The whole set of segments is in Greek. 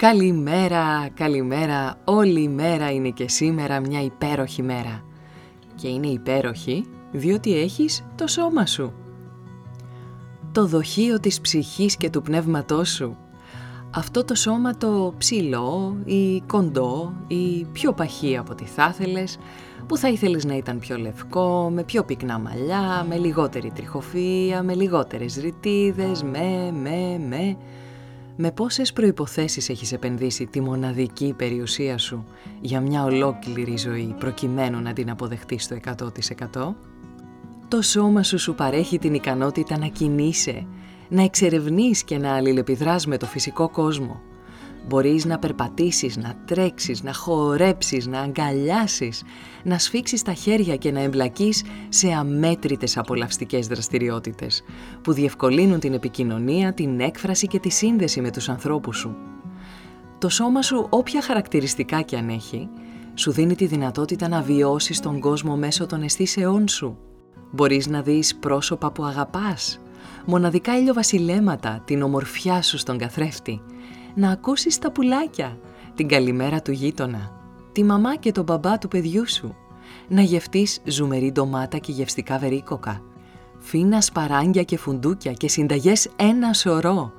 Καλημέρα, καλημέρα. Όλη η μέρα είναι και σήμερα μια υπέροχη μέρα. Και είναι υπέροχη διότι έχεις το σώμα σου. Το δοχείο της ψυχής και του πνεύματός σου. Αυτό το σώμα το ψηλό ή κοντό ή πιο παχύ από τι θα ήθελες, που θα ήθελες να ήταν πιο λευκό, με πιο πυκνά μαλλιά, με λιγότερη τριχοφυΐα, με λιγότερες ρητίδες, με, με, με με πόσες προϋποθέσεις έχεις επενδύσει τη μοναδική περιουσία σου για μια ολόκληρη ζωή προκειμένου να την αποδεχτείς στο 100%. Το σώμα σου σου παρέχει την ικανότητα να κινείσαι, να εξερευνείς και να αλληλεπιδράς με το φυσικό κόσμο. Μπορείς να περπατήσεις, να τρέξεις, να χορέψεις, να αγκαλιάσεις, να σφίξεις τα χέρια και να εμπλακείς σε αμέτρητες απολαυστικές δραστηριότητες που διευκολύνουν την επικοινωνία, την έκφραση και τη σύνδεση με τους ανθρώπους σου. Το σώμα σου, όποια χαρακτηριστικά και αν έχει, σου δίνει τη δυνατότητα να βιώσεις τον κόσμο μέσω των αισθήσεών σου. Μπορείς να δεις πρόσωπα που αγαπάς, μοναδικά ηλιοβασιλέματα, την ομορφιά σου στον καθρέφτη, να ακούσεις τα πουλάκια, την καλημέρα του γείτονα, τη μαμά και τον μπαμπά του παιδιού σου, να γευτείς ζουμερή ντομάτα και γευστικά βερίκοκα, φίνας σπαράγγια και φουντούκια και συνταγές ένα σωρό,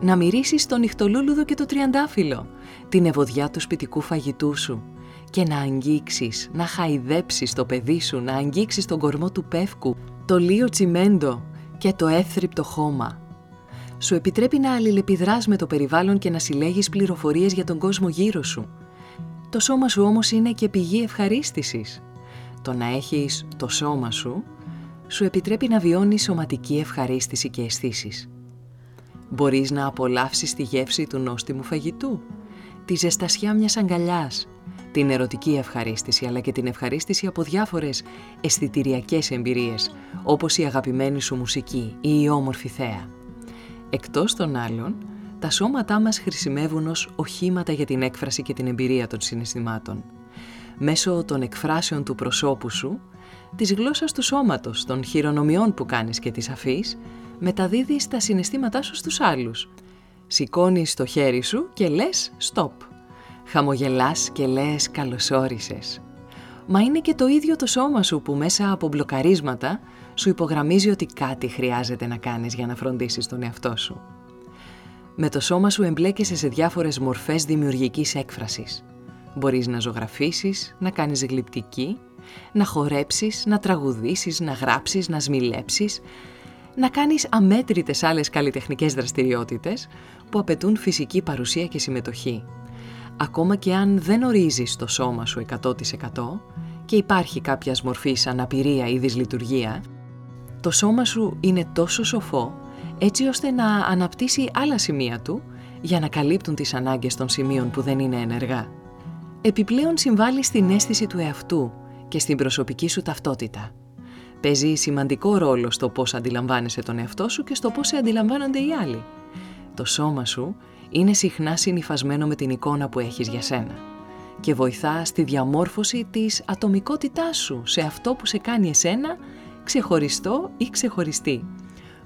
να μυρίσεις τον νυχτολούλουδο και το τριαντάφυλλο, την ευωδιά του σπιτικού φαγητού σου. Και να αγγίξεις, να χαϊδέψεις το παιδί σου, να αγγίξεις τον κορμό του πεύκου, το λίο τσιμέντο και το εύθρυπτο χώμα, σου επιτρέπει να αλληλεπιδράς με το περιβάλλον και να συλλέγεις πληροφορίες για τον κόσμο γύρω σου. Το σώμα σου όμως είναι και πηγή ευχαρίστησης. Το να έχεις το σώμα σου, σου επιτρέπει να βιώνεις σωματική ευχαρίστηση και αισθήσεις. Μπορείς να απολαύσεις τη γεύση του νόστιμου φαγητού, τη ζεστασιά μιας αγκαλιάς, την ερωτική ευχαρίστηση αλλά και την ευχαρίστηση από διάφορες αισθητηριακές εμπειρίες όπως η αγαπημένη σου μουσική ή η όμορφη θέα. Εκτός των άλλων, τα σώματά μας χρησιμεύουν ως οχήματα για την έκφραση και την εμπειρία των συναισθημάτων. Μέσω των εκφράσεων του προσώπου σου, της γλώσσας του σώματος, των χειρονομιών που κάνεις και τις αφείς, μεταδίδεις τα συναισθήματά σου στους άλλους. Σηκώνεις το χέρι σου και λες «stop». Χαμογελάς και λες «καλωσόρισες». Μα είναι και το ίδιο το σώμα σου που μέσα από μπλοκαρίσματα σου υπογραμμίζει ότι κάτι χρειάζεται να κάνεις για να φροντίσεις τον εαυτό σου. Με το σώμα σου εμπλέκεσαι σε διάφορες μορφές δημιουργικής έκφρασης. Μπορείς να ζωγραφίσεις, να κάνεις γλυπτική, να χορέψεις, να τραγουδήσεις, να γράψεις, να σμιλέψεις, να κάνεις αμέτρητες άλλες καλλιτεχνικές δραστηριότητες που απαιτούν φυσική παρουσία και συμμετοχή. Ακόμα και αν δεν ορίζεις το σώμα σου 100% και υπάρχει κάποια μορφής αναπηρία ή δυσλειτουργία, το σώμα σου είναι τόσο σοφό έτσι ώστε να αναπτύσσει άλλα σημεία του για να καλύπτουν τις ανάγκες των σημείων που δεν είναι ενεργά. Επιπλέον συμβάλλει στην αίσθηση του εαυτού και στην προσωπική σου ταυτότητα. Παίζει σημαντικό ρόλο στο πώς αντιλαμβάνεσαι τον εαυτό σου και στο πώς σε αντιλαμβάνονται οι άλλοι. Το σώμα σου είναι συχνά συνυφασμένο με την εικόνα που έχεις για σένα και βοηθά στη διαμόρφωση της ατομικότητάς σου σε αυτό που σε κάνει εσένα ξεχωριστό ή ξεχωριστή.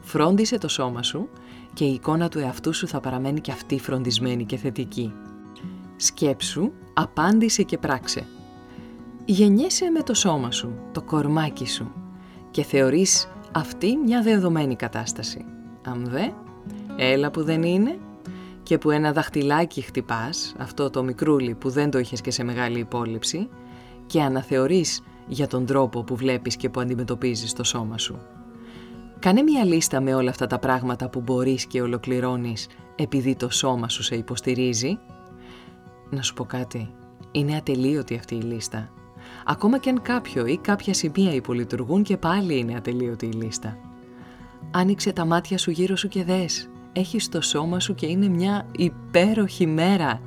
Φρόντισε το σώμα σου και η εικόνα του εαυτού σου θα παραμένει και αυτή φροντισμένη και θετική. Σκέψου, απάντησε και πράξε. Γεννιέσαι με το σώμα σου, το κορμάκι σου και θεωρείς αυτή μια δεδομένη κατάσταση. Αν δε, έλα που δεν είναι και που ένα δαχτυλάκι χτυπάς, αυτό το μικρούλι που δεν το είχες και σε μεγάλη υπόλοιψη και αναθεωρείς για τον τρόπο που βλέπεις και που αντιμετωπίζεις το σώμα σου. Κάνε μια λίστα με όλα αυτά τα πράγματα που μπορείς και ολοκληρώνεις επειδή το σώμα σου σε υποστηρίζει. Να σου πω κάτι, είναι ατελείωτη αυτή η λίστα. Ακόμα και αν κάποιο ή κάποια σημεία υπολειτουργούν και πάλι είναι ατελείωτη η λίστα. Άνοιξε τα μάτια σου γύρω σου και δες. Έχεις το σώμα σου και είναι μια υπέροχη μέρα.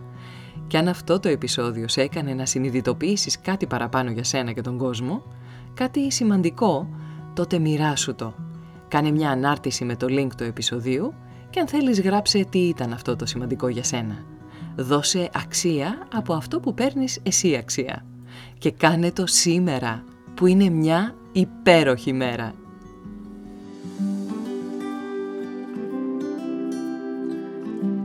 Και αν αυτό το επεισόδιο σε έκανε να συνειδητοποιήσεις κάτι παραπάνω για σένα και τον κόσμο, κάτι σημαντικό, τότε μοιράσου το. Κάνε μια ανάρτηση με το link του επεισοδίου και αν θέλεις γράψε τι ήταν αυτό το σημαντικό για σένα. Δώσε αξία από αυτό που παίρνεις εσύ αξία. Και κάνε το σήμερα, που είναι μια υπέροχη μέρα.